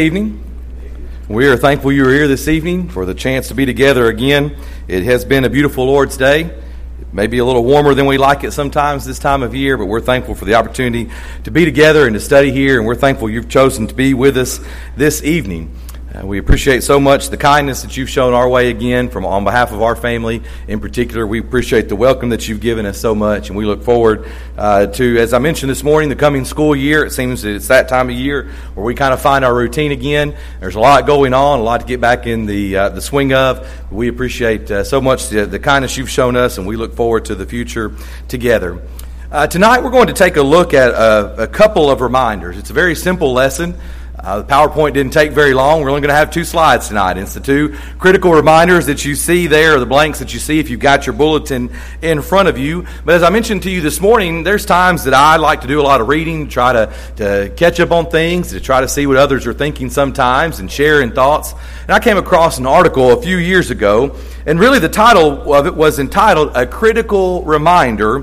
evening. We are thankful you are here this evening for the chance to be together again. It has been a beautiful Lord's Day. It may be a little warmer than we like it sometimes this time of year, but we're thankful for the opportunity to be together and to study here, and we're thankful you've chosen to be with us this evening. Uh, we appreciate so much the kindness that you've shown our way again from on behalf of our family in particular. We appreciate the welcome that you've given us so much, and we look forward uh, to, as I mentioned this morning, the coming school year. It seems that it's that time of year where we kind of find our routine again. There's a lot going on, a lot to get back in the uh, the swing of. We appreciate uh, so much the, the, kindness you've shown us, and we look forward to the future together. Uh, tonight, we're going to take a look at a, a couple of reminders. It's a very simple lesson. Uh, the PowerPoint didn't take very long. We're only going to have two slides tonight. It's the two critical reminders that you see there, or the blanks that you see if you've got your bulletin in front of you. But as I mentioned to you this morning, there's times that I like to do a lot of reading, try to, to catch up on things, to try to see what others are thinking sometimes, and share in thoughts. And I came across an article a few years ago, and really the title of it was entitled A Critical Reminder.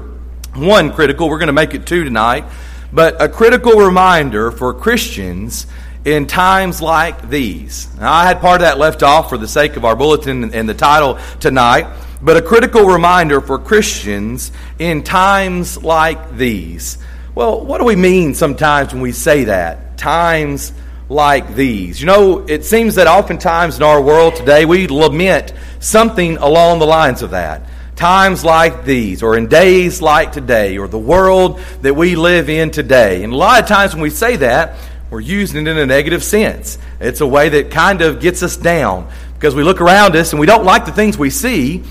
One critical, we're going to make it two tonight, but a critical reminder for Christians in times like these. Now, I had part of that left off for the sake of our bulletin and the title tonight, but a critical reminder for Christians in times like these. Well, what do we mean sometimes when we say that? Times like these. You know, it seems that oftentimes in our world today we lament something along the lines of that. Times like these, or in days like today, or the world that we live in today. And a lot of times when we say that, we're using it in a negative sense. It's a way that kind of gets us down because we look around us and we don't like the things we see,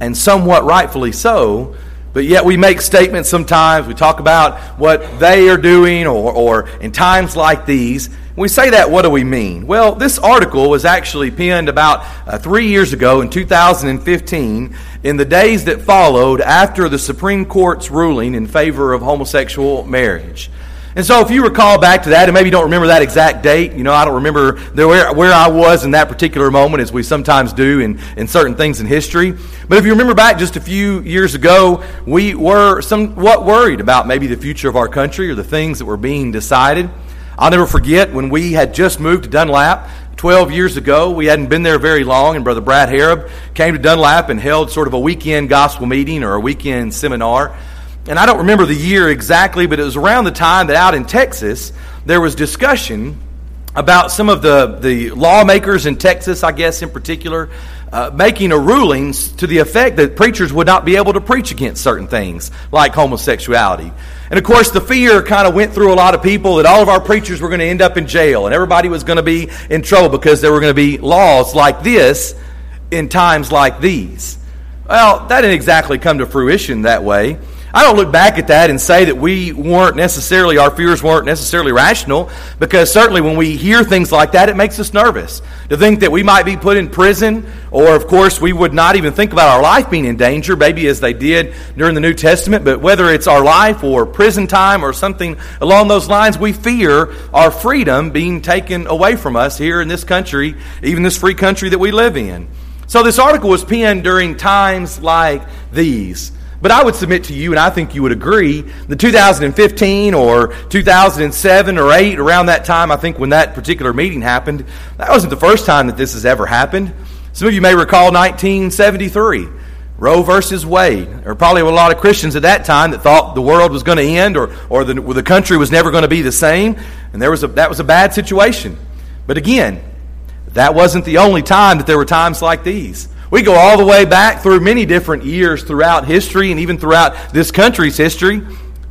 and somewhat rightfully so. But yet we make statements sometimes. We talk about what they are doing, or, or in times like these. We say that, what do we mean? Well, this article was actually penned about uh, three years ago in 2015, in the days that followed after the Supreme Court's ruling in favor of homosexual marriage. And so, if you recall back to that, and maybe you don't remember that exact date, you know, I don't remember where, where I was in that particular moment, as we sometimes do in, in certain things in history. But if you remember back just a few years ago, we were somewhat worried about maybe the future of our country or the things that were being decided. I'll never forget when we had just moved to Dunlap 12 years ago. We hadn't been there very long, and Brother Brad Harrub came to Dunlap and held sort of a weekend gospel meeting or a weekend seminar and I don't remember the year exactly, but it was around the time that out in Texas there was discussion about some of the, the lawmakers in Texas, I guess in particular, uh, making a ruling to the effect that preachers would not be able to preach against certain things like homosexuality. And of course, the fear kind of went through a lot of people that all of our preachers were going to end up in jail and everybody was going to be in trouble because there were going to be laws like this in times like these. Well, that didn't exactly come to fruition that way. I don't look back at that and say that we weren't necessarily, our fears weren't necessarily rational, because certainly when we hear things like that, it makes us nervous. To think that we might be put in prison, or of course, we would not even think about our life being in danger, maybe as they did during the New Testament, but whether it's our life or prison time or something along those lines, we fear our freedom being taken away from us here in this country, even this free country that we live in. So this article was penned during times like these. But I would submit to you, and I think you would agree, the 2015 or 2007 or 8, around that time, I think when that particular meeting happened, that wasn't the first time that this has ever happened. Some of you may recall 1973. Roe versus Wade. There were probably a lot of Christians at that time that thought the world was going to end or, or the, the country was never going to be the same. And there was a, that was a bad situation. But again, that wasn't the only time that there were times like these. We go all the way back through many different years throughout history and even throughout this country's history.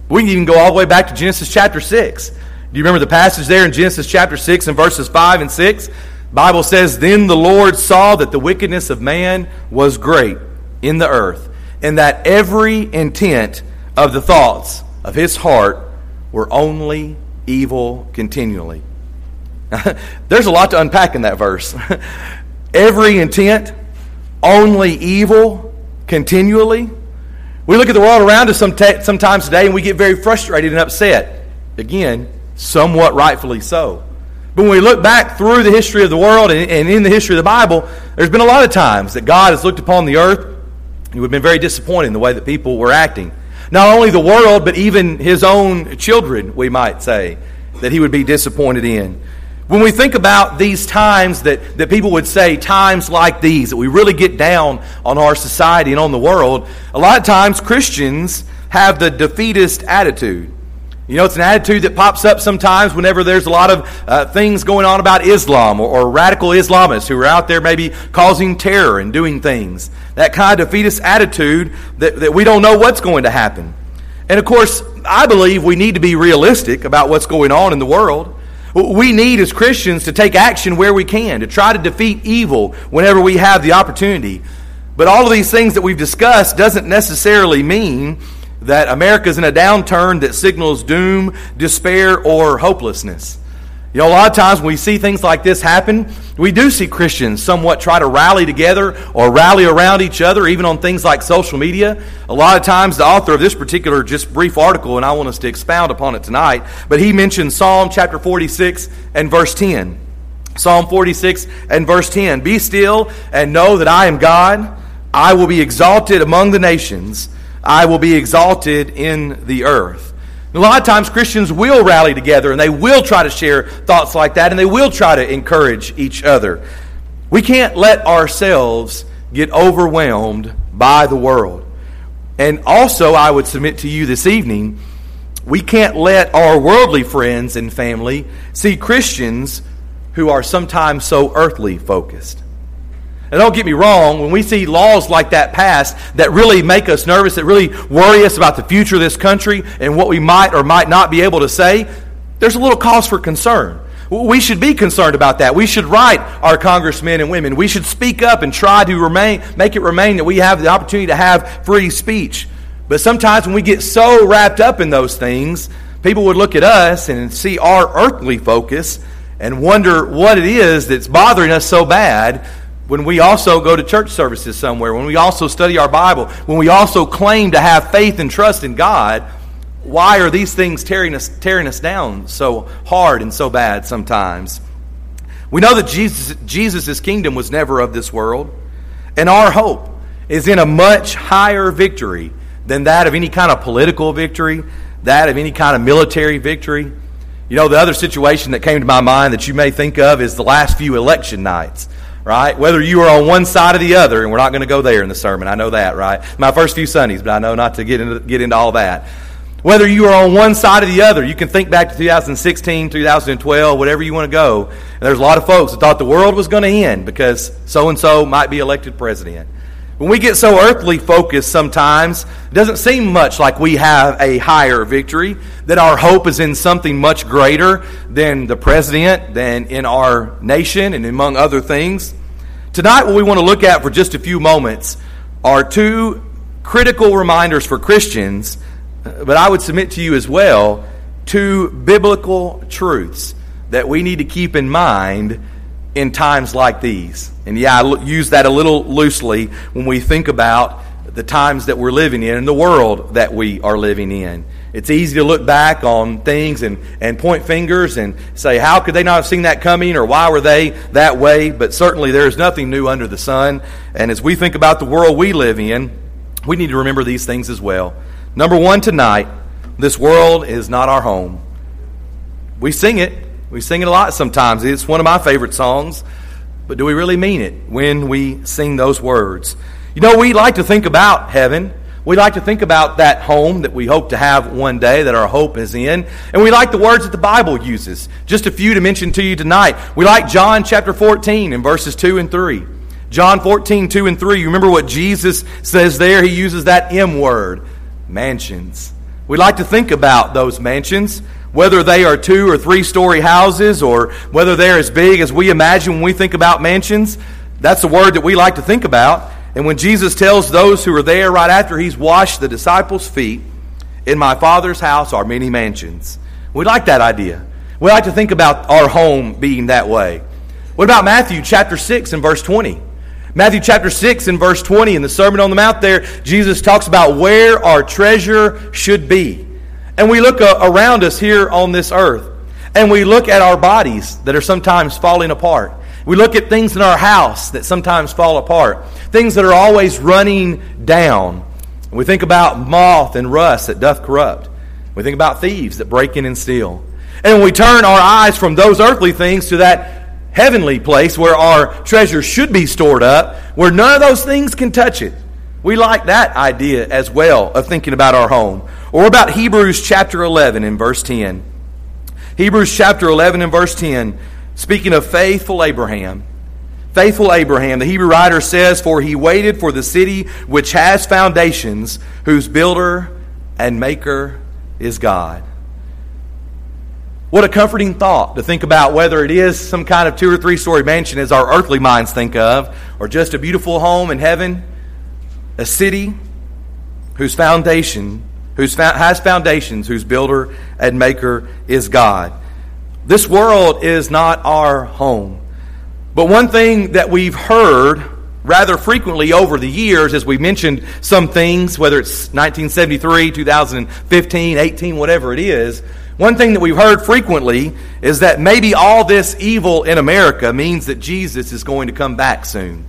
We can even go all the way back to Genesis chapter 6. Do you remember the passage there in Genesis chapter 6 and verses 5 and 6? Bible says, Then the Lord saw that the wickedness of man was great in the earth, and that every intent of the thoughts of his heart were only evil continually. There's a lot to unpack in that verse. every intent only evil continually. We look at the world around us sometimes today and we get very frustrated and upset. Again, somewhat rightfully so. But when we look back through the history of the world and in the history of the Bible, there's been a lot of times that God has looked upon the earth and would have been very disappointed in the way that people were acting. Not only the world, but even his own children, we might say, that he would be disappointed in. When we think about these times that, that people would say, times like these, that we really get down on our society and on the world, a lot of times Christians have the defeatist attitude. You know, it's an attitude that pops up sometimes whenever there's a lot of uh, things going on about Islam or, or, radical Islamists who are out there maybe causing terror and doing things. That kind of defeatist attitude that, that we don't know what's going to happen. And of course, I believe we need to be realistic about what's going on in the world. We need, as Christians, to take action where we can, to try to defeat evil whenever we have the opportunity. But all of these things that we've discussed doesn't necessarily mean that America's in a downturn that signals doom, despair, or hopelessness. You know, a lot of times when we see things like this happen, we do see Christians somewhat try to rally together or rally around each other, even on things like social media. A lot of times, the author of this particular just brief article, and I want us to expound upon it tonight, but he mentions Psalm chapter 46 and verse 10. Psalm 46 and verse 10 Be still and know that I am God. I will be exalted among the nations, I will be exalted in the earth. A lot of times Christians will rally together and they will try to share thoughts like that and they will try to encourage each other. We can't let ourselves get overwhelmed by the world. And also, I would submit to you this evening, we can't let our worldly friends and family see Christians who are sometimes so earthly focused. And don't get me wrong, when we see laws like that passed that really make us nervous, that really worry us about the future of this country and what we might or might not be able to say, there's a little cause for concern. We should be concerned about that. We should write our congressmen and women. We should speak up and try to remain, make it remain that we have the opportunity to have free speech. But sometimes when we get so wrapped up in those things, people would look at us and see our earthly focus and wonder what it is that's bothering us so bad when we also go to church services somewhere, when we also study our Bible, when we also claim to have faith and trust in God, why are these things tearing us, tearing us down so hard and so bad sometimes? We know that Jesus' Jesus' kingdom was never of this world, and our hope is in a much higher victory than that of any kind of political victory, that of any kind of military victory. You know, the other situation that came to my mind that you may think of is the last few election nights right? Whether you are on one side or the other, and we're not going to go there in the sermon. I know that, right? My first few Sundays, but I know not to get into, get into all that. Whether you are on one side or the other, you can think back to 2016, 2012, whatever you want to go. And there's a lot of folks that thought the world was going to end because so and so might be elected president. When we get so earthly focused sometimes, it doesn't seem much like we have a higher victory, that our hope is in something much greater than the president, than in our nation, and among other things. Tonight, what we want to look at for just a few moments are two critical reminders for Christians, but I would submit to you as well, two biblical truths that we need to keep in mind in times like these. And yeah, I use that a little loosely when we think about the times that we're living in and the world that we are living in. It's easy to look back on things and, and point fingers and say, how could they not have seen that coming or why were they that way? But certainly there is nothing new under the sun. And as we think about the world we live in, we need to remember these things as well. Number one, tonight, this world is not our home. We sing it, we sing it a lot sometimes. It's one of my favorite songs. But do we really mean it when we sing those words? You know, we like to think about heaven. We like to think about that home that we hope to have one day, that our hope is in. And we like the words that the Bible uses. Just a few to mention to you tonight. We like John chapter 14 in verses 2 and 3. John 14, 2 and 3. You remember what Jesus says there? He uses that M word mansions. We like to think about those mansions whether they are two or three story houses or whether they're as big as we imagine when we think about mansions, that's the word that we like to think about. And when Jesus tells those who are there right after he's washed the disciples' feet, in my Father's house are many mansions. We like that idea. We like to think about our home being that way. What about Matthew chapter 6 and verse 20? Matthew chapter 6 and verse 20 in the Sermon on the Mount there, Jesus talks about where our treasure should be. And we look uh, around us here on this earth, and we look at our bodies that are sometimes falling apart. We look at things in our house that sometimes fall apart, things that are always running down. We think about moth and rust that doth corrupt. We think about thieves that break in and steal. And we turn our eyes from those earthly things to that heavenly place where our treasure should be stored up, where none of those things can touch it, we like that idea as well of thinking about our home. Or about Hebrews chapter 11 and verse 10. Hebrews chapter 11 and verse 10, speaking of faithful Abraham. Faithful Abraham, the Hebrew writer says, For he waited for the city which has foundations, whose builder and maker is God. What a comforting thought to think about whether it is some kind of two or three story mansion as our earthly minds think of, or just a beautiful home in heaven, a city whose foundation, whose has foundations, whose builder and maker is God. This world is not our home. But one thing that we've heard rather frequently over the years, as we mentioned some things, whether it's 1973, 2015, 18, whatever it is, one thing that we've heard frequently is that maybe all this evil in America means that Jesus is going to come back soon.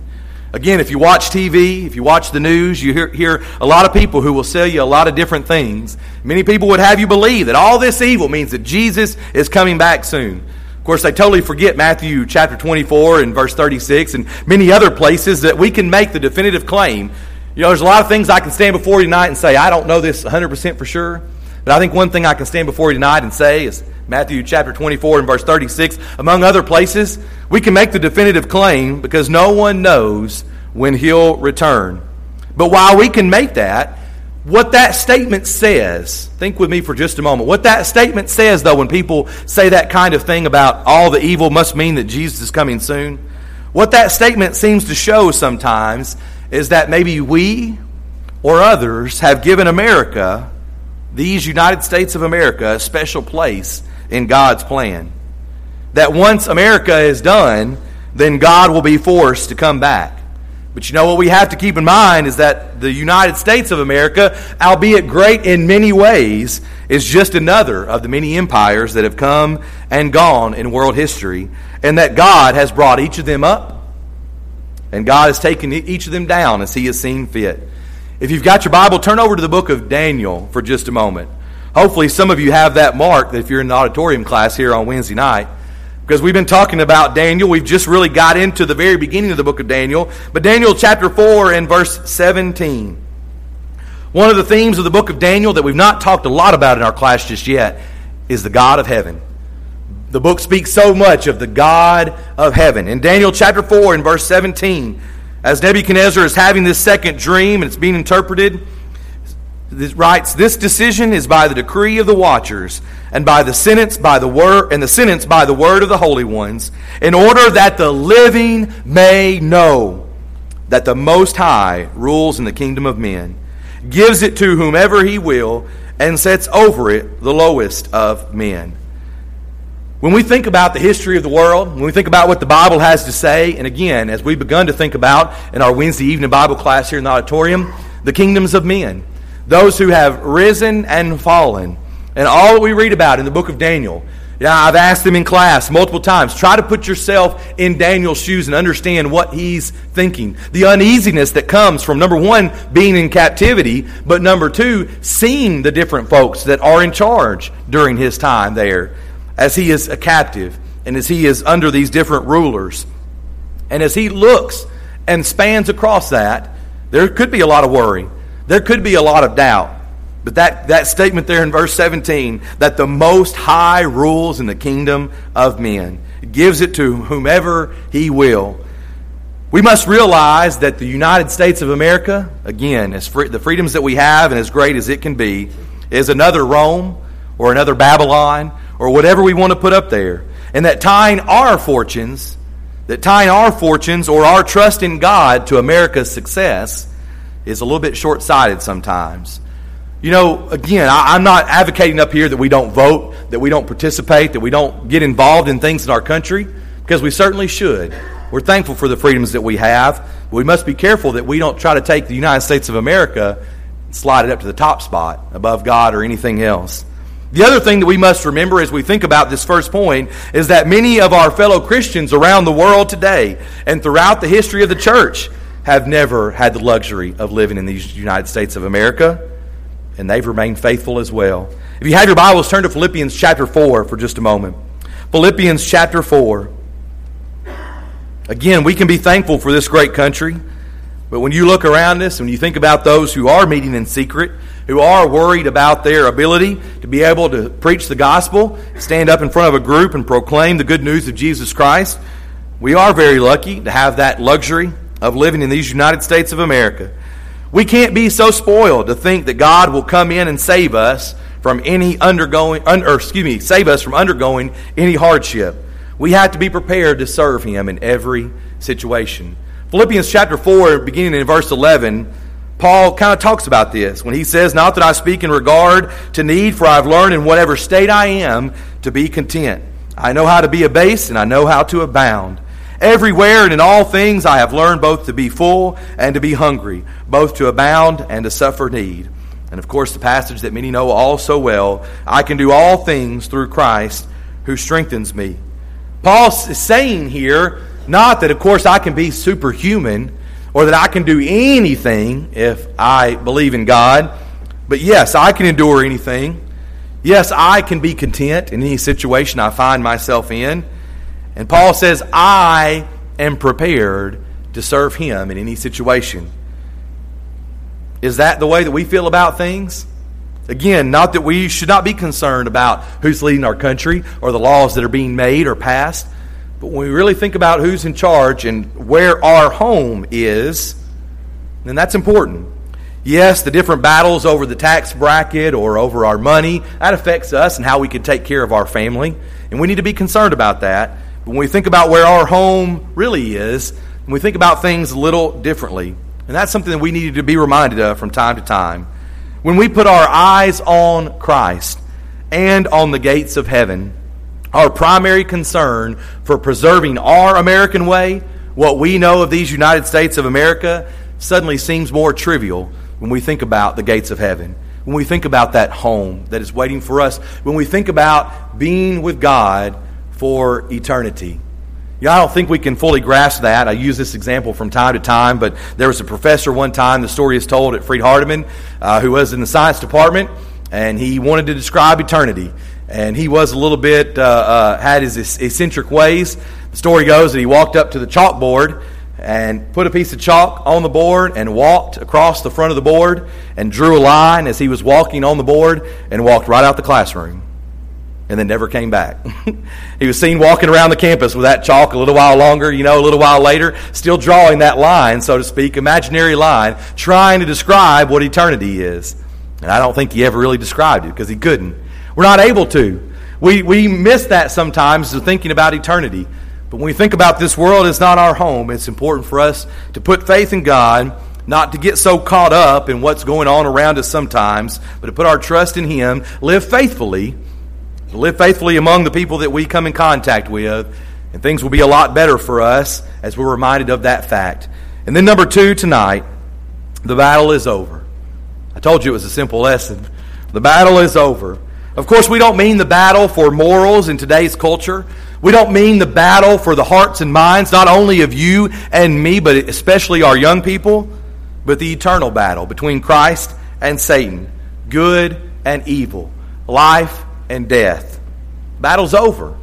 Again, if you watch TV, if you watch the news, you hear, hear, a lot of people who will sell you a lot of different things. Many people would have you believe that all this evil means that Jesus is coming back soon. Of course, they totally forget Matthew chapter 24 and verse 36 and many other places that we can make the definitive claim. You know, there's a lot of things I can stand before you tonight and say, I don't know this 100% for sure. But I think one thing I can stand before you tonight and say is Matthew chapter 24 and verse 36, among other places, we can make the definitive claim because no one knows when he'll return. But while we can make that, what that statement says, think with me for just a moment. What that statement says, though, when people say that kind of thing about all the evil must mean that Jesus is coming soon, what that statement seems to show sometimes is that maybe we or others have given America these United States of America a special place in God's plan. That once America is done, then God will be forced to come back. But you know what we have to keep in mind is that the United States of America, albeit great in many ways, is just another of the many empires that have come and gone in world history, and that God has brought each of them up, and God has taken each of them down as He has seen fit. If you've got your Bible, turn over to the book of Daniel for just a moment. Hopefully, some of you have that marked if you're in the auditorium class here on Wednesday night. Because we've been talking about Daniel. We've just really got into the very beginning of the book of Daniel. But Daniel chapter 4 and verse 17. One of the themes of the book of Daniel that we've not talked a lot about in our class just yet is the God of heaven. The book speaks so much of the God of heaven. In Daniel chapter 4 and verse 17, as Nebuchadnezzar is having this second dream and it's being interpreted, it writes, This decision is by the decree of the watchers, and by the sentence by the word and the sentence by the word of the holy ones, in order that the living may know that the Most High rules in the kingdom of men, gives it to whomever he will, and sets over it the lowest of men. When we think about the history of the world, when we think about what the Bible has to say, and again, as we've begun to think about in our Wednesday evening Bible class here in the auditorium, the kingdoms of men, those who have risen and fallen, and all that we read about in the book of Daniel. Yeah, I've asked them in class multiple times. Try to put yourself in Daniel's shoes and understand what he's thinking. The uneasiness that comes from number one, being in captivity, but number two, seeing the different folks that are in charge during his time there as he is a captive and as he is under these different rulers. And as he looks and spans across that, there could be a lot of worry. There could be a lot of doubt. But that, that statement there in verse 17, that the Most High rules in the kingdom of men, gives it to whomever he will. We must realize that the United States of America, again, as free, the freedoms that we have and as great as it can be, is another Rome or another Babylon or whatever we want to put up there. And that tying our fortunes, that tying our fortunes or our trust in God to America's success is a little bit short sighted sometimes. You know, again, I, am not advocating up here that we don't vote, that we don't participate, that we don't get involved in things in our country, because we certainly should. We're thankful for the freedoms that we have, but we must be careful that we don't try to take the United States of America and slide it up to the top spot above God or anything else. The other thing that we must remember as we think about this first point is that many of our fellow Christians around the world today and throughout the history of the church have never had the luxury of living in these United States of America, and they've remained faithful as well. If you have your Bibles, turn to Philippians chapter 4 for just a moment. Philippians chapter 4. Again, we can be thankful for this great country, but when you look around us, when you think about those who are meeting in secret, who are worried about their ability to be able to preach the gospel, stand up in front of a group and proclaim the good news of Jesus Christ, we are very lucky to have that luxury of living in these United States of America. We can't be so spoiled to think that God will come in and save us from any undergoing, un, or excuse me, save us from undergoing any hardship. We have to be prepared to serve Him in every situation. Philippians chapter 4, beginning in verse 11, Paul kind of talks about this when he says, Not that I speak in regard to need, for I've learned in whatever state I am to be content. I know how to be abased, and I know how to abound. Everywhere and in all things I have learned both to be full and to be hungry, both to abound and to suffer need. And of course, the passage that many know all so well I can do all things through Christ who strengthens me. Paul is saying here, not that, of course, I can be superhuman or that I can do anything if I believe in God, but yes, I can endure anything. Yes, I can be content in any situation I find myself in. And Paul says, I am prepared to serve him in any situation. Is that the way that we feel about things? Again, not that we should not be concerned about who's leading our country or the laws that are being made or passed, but when we really think about who's in charge and where our home is, then that's important. Yes, the different battles over the tax bracket or over our money, that affects us and how we can take care of our family, and we need to be concerned about that. But when we think about where our home really is, when we think about things a little differently, and that's something that we need to be reminded of from time to time. When we put our eyes on Christ and on the gates of heaven, our primary concern for preserving our American way, what we know of these United States of America, suddenly seems more trivial when we think about the gates of heaven. When we think about that home that is waiting for us. When we think about being with God for eternity. You know, I don't think we can fully grasp that. I use this example from time to time, but there was a professor one time, the story is told at Freed-Hardeman, uh, who was in the science department, and he wanted to describe eternity. And he was a little bit, uh, uh, had his eccentric ways. The story goes that he walked up to the chalkboard and put a piece of chalk on the board and walked across the front of the board and drew a line as he was walking on the board and walked right out the classroom and then never came back. he was seen walking around the campus with that chalk a little while longer, you know, a little while later, still drawing that line, so to speak, imaginary line, trying to describe what eternity is. And I don't think he ever really described it because he couldn't. We're not able to. We, we miss that sometimes thinking about eternity. But when we think about this world, it's not our home. It's important for us to put faith in God, not to get so caught up in what's going on around us sometimes, but to put our trust in Him, live faithfully, live faithfully among the people that we come in contact with, and things will be a lot better for us as we're reminded of that fact. And then, number two, tonight, the battle is over. I told you it was a simple lesson. The battle is over. Of course, we don't mean the battle for morals in today's culture. We don't mean the battle for the hearts and minds, not only of you and me, but especially our young people, but the eternal battle between Christ and Satan, good and evil, life and death. Battle's over.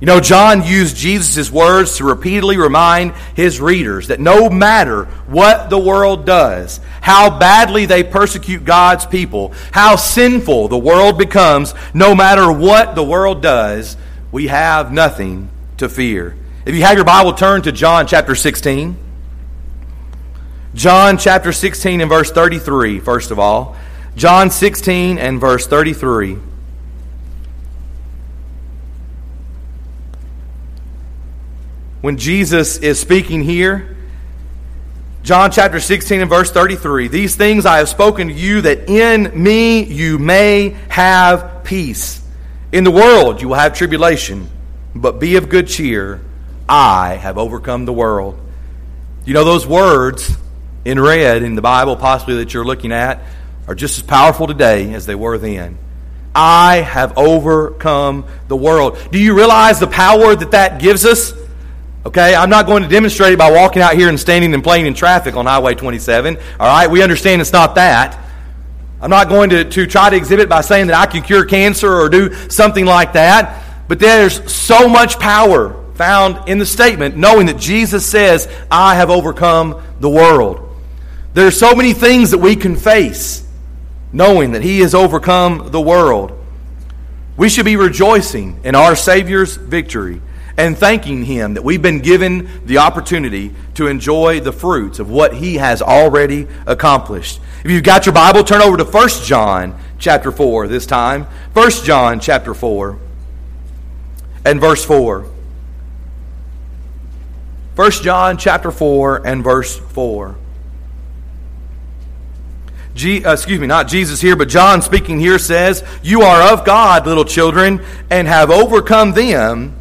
You know, John used Jesus' words to repeatedly remind his readers that no matter what the world does, how badly they persecute God's people, how sinful the world becomes, no matter what the world does, we have nothing to fear. If you have your Bible, turn to John chapter 16. John chapter 16 and verse 33, first of all. John 16 and verse 33. When Jesus is speaking here. John chapter 16 and verse 33 These things I have spoken to you that in me you may have peace. In the world you will have tribulation, but be of good cheer. I have overcome the world. You know, those words in red in the Bible, possibly that you're looking at, are just as powerful today as they were then. I have overcome the world. Do you realize the power that that gives us? Okay, I'm not going to demonstrate it by walking out here and standing and playing in traffic on Highway 27. All right, we understand it's not that. I'm not going to, to try to exhibit by saying that I can cure cancer or do something like that. But there's so much power found in the statement knowing that Jesus says, I have overcome the world. There are so many things that we can face knowing that He has overcome the world. We should be rejoicing in our Savior's victory and thanking Him that we've been given the opportunity to enjoy the fruits of what He has already accomplished. If you've got your Bible, turn over to 1 John chapter 4 this time. 1 John chapter 4 and verse 4. 1 John chapter 4 and verse 4. G, uh, excuse me, not Jesus here, but John speaking here says, You are of God, little children, and have overcome them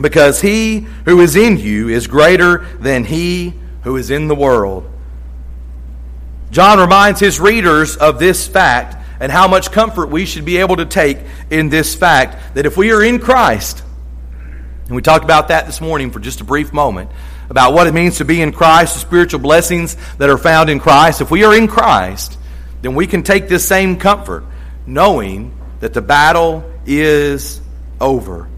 because he who is in you is greater than he who is in the world. John reminds his readers of this fact and how much comfort we should be able to take in this fact that if we are in Christ, and we talked about that this morning for just a brief moment, about what it means to be in Christ, the spiritual blessings that are found in Christ. If we are in Christ, then we can take this same comfort knowing that the battle is over.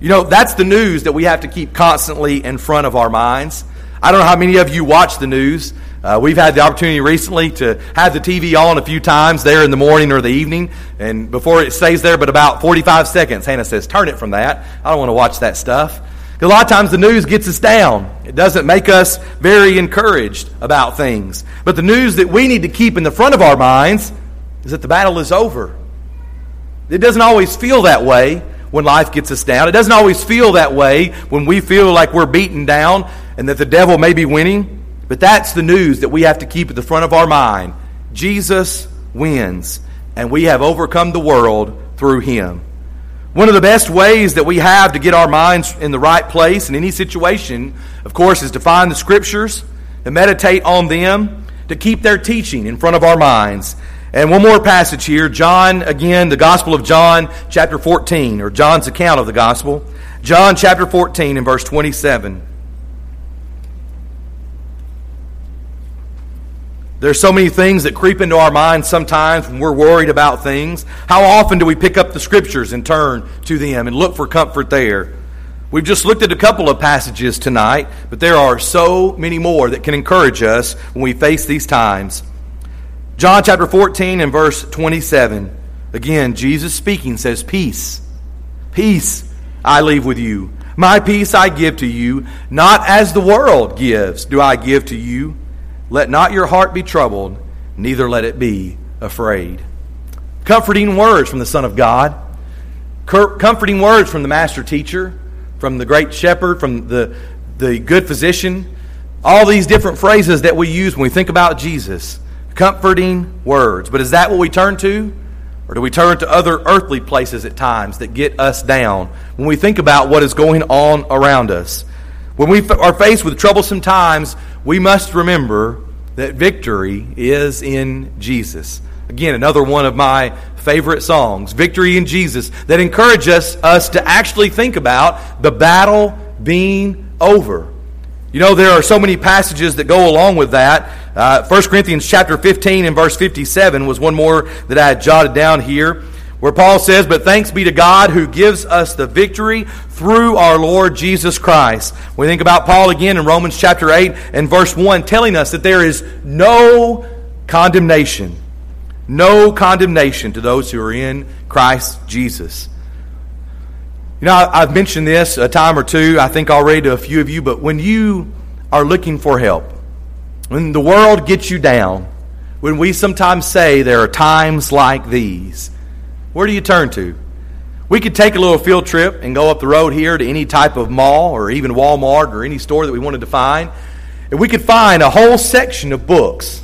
You know, that's the news that we have to keep constantly in front of our minds. I don't know how many of you watch the news. Uh, we've had the opportunity recently to have the TV on a few times there in the morning or the evening, and before it stays there, but about 45 seconds, Hannah says, Turn it from that. I don't want to watch that stuff. A lot of times the news gets us down. It doesn't make us very encouraged about things. But the news that we need to keep in the front of our minds is that the battle is over. It doesn't always feel that way when life gets us down. It doesn't always feel that way when we feel like we're beaten down and that the devil may be winning. But that's the news that we have to keep at the front of our mind. Jesus wins, and we have overcome the world through him. One of the best ways that we have to get our minds in the right place in any situation, of course, is to find the scriptures, to meditate on them, to keep their teaching in front of our minds, and one more passage here, John, again, the Gospel of John, chapter 14, or John's account of the Gospel. John chapter 14 and verse 27. There's so many things that creep into our minds sometimes when we're worried about things. How often do we pick up the scriptures and turn to them and look for comfort there? We've just looked at a couple of passages tonight, but there are so many more that can encourage us when we face these times. John chapter 14 and verse 27. Again, Jesus speaking says, Peace, peace I leave with you. My peace I give to you, not as the world gives, do I give to you. Let not your heart be troubled, neither let it be afraid. Comforting words from the Son of God, comforting words from the Master Teacher, from the great shepherd, from the, the good physician. All these different phrases that we use when we think about Jesus comforting words. But is that what we turn to? Or do we turn to other earthly places at times that get us down when we think about what is going on around us? When we are faced with troublesome times, we must remember that victory is in Jesus. Again, another one of my favorite songs, Victory in Jesus, that encourages us to actually think about the battle being over. You know, there are so many passages that go along with that. Uh, 1 Corinthians chapter 15 and verse 57 was one more that I had jotted down here, where Paul says, But thanks be to God who gives us the victory through our Lord Jesus Christ. We think about Paul again in Romans chapter 8 and verse 1, telling us that there is no condemnation, no condemnation to those who are in Christ Jesus. You know, I've mentioned this a time or two, I think already to a few of you, but when you are looking for help, when the world gets you down, when we sometimes say there are times like these, where do you turn to? We could take a little field trip and go up the road here to any type of mall or even Walmart or any store that we wanted to find. And we could find a whole section of books.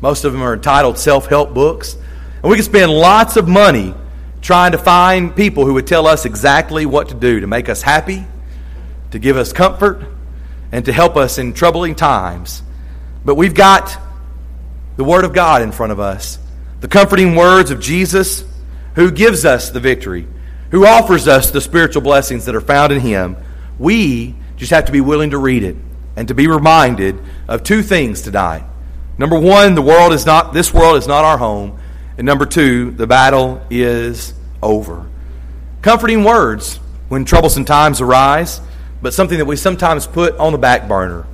Most of them are entitled self help books. And we could spend lots of money trying to find people who would tell us exactly what to do to make us happy, to give us comfort, and to help us in troubling times. But we've got the Word of God in front of us, the comforting words of Jesus, who gives us the victory, who offers us the spiritual blessings that are found in Him. We just have to be willing to read it and to be reminded of two things tonight. Number one, the world is not this world is not our home. And number two, the battle is over. Comforting words when troublesome times arise, but something that we sometimes put on the back burner.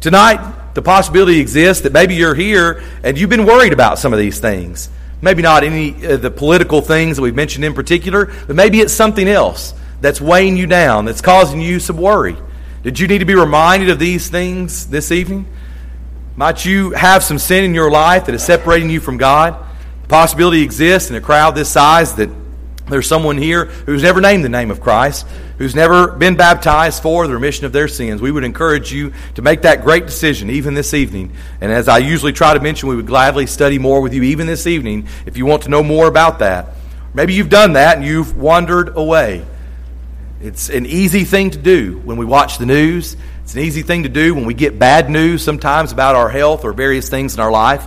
Tonight, the possibility exists that maybe you're here and you've been worried about some of these things. Maybe not any of the political things that we've mentioned in particular, but maybe it's something else that's weighing you down, that's causing you some worry. Did you need to be reminded of these things this evening? Might you have some sin in your life that is separating you from God? The possibility exists in a crowd this size that there's someone here who's never named the name of Christ, who's never been baptized for the remission of their sins. We would encourage you to make that great decision even this evening. And as I usually try to mention, we would gladly study more with you even this evening if you want to know more about that. Maybe you've done that and you've wandered away. It's an easy thing to do when we watch the news. It's an easy thing to do when we get bad news sometimes about our health or various things in our life.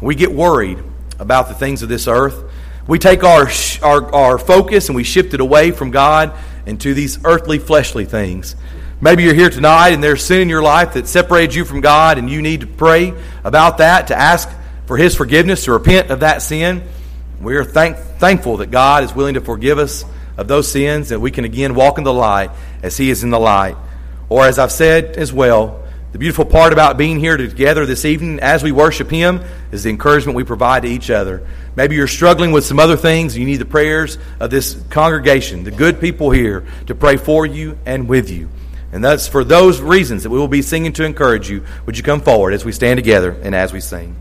We get worried about the things of this earth. We take our, our, our focus and we shift it away from God into these earthly, fleshly things. Maybe you're here tonight and there's sin in your life that separates you from God, and you need to pray about that, to ask for His forgiveness, to repent of that sin. We are thank, thankful that God is willing to forgive us of those sins, that we can again walk in the light as He is in the light. Or, as I've said as well, the beautiful part about being here together this evening as we worship Him is the encouragement we provide to each other. Maybe you're struggling with some other things. You need the prayers of this congregation, the good people here, to pray for you and with you. And that's for those reasons that we will be singing to encourage you. Would you come forward as we stand together and as we sing?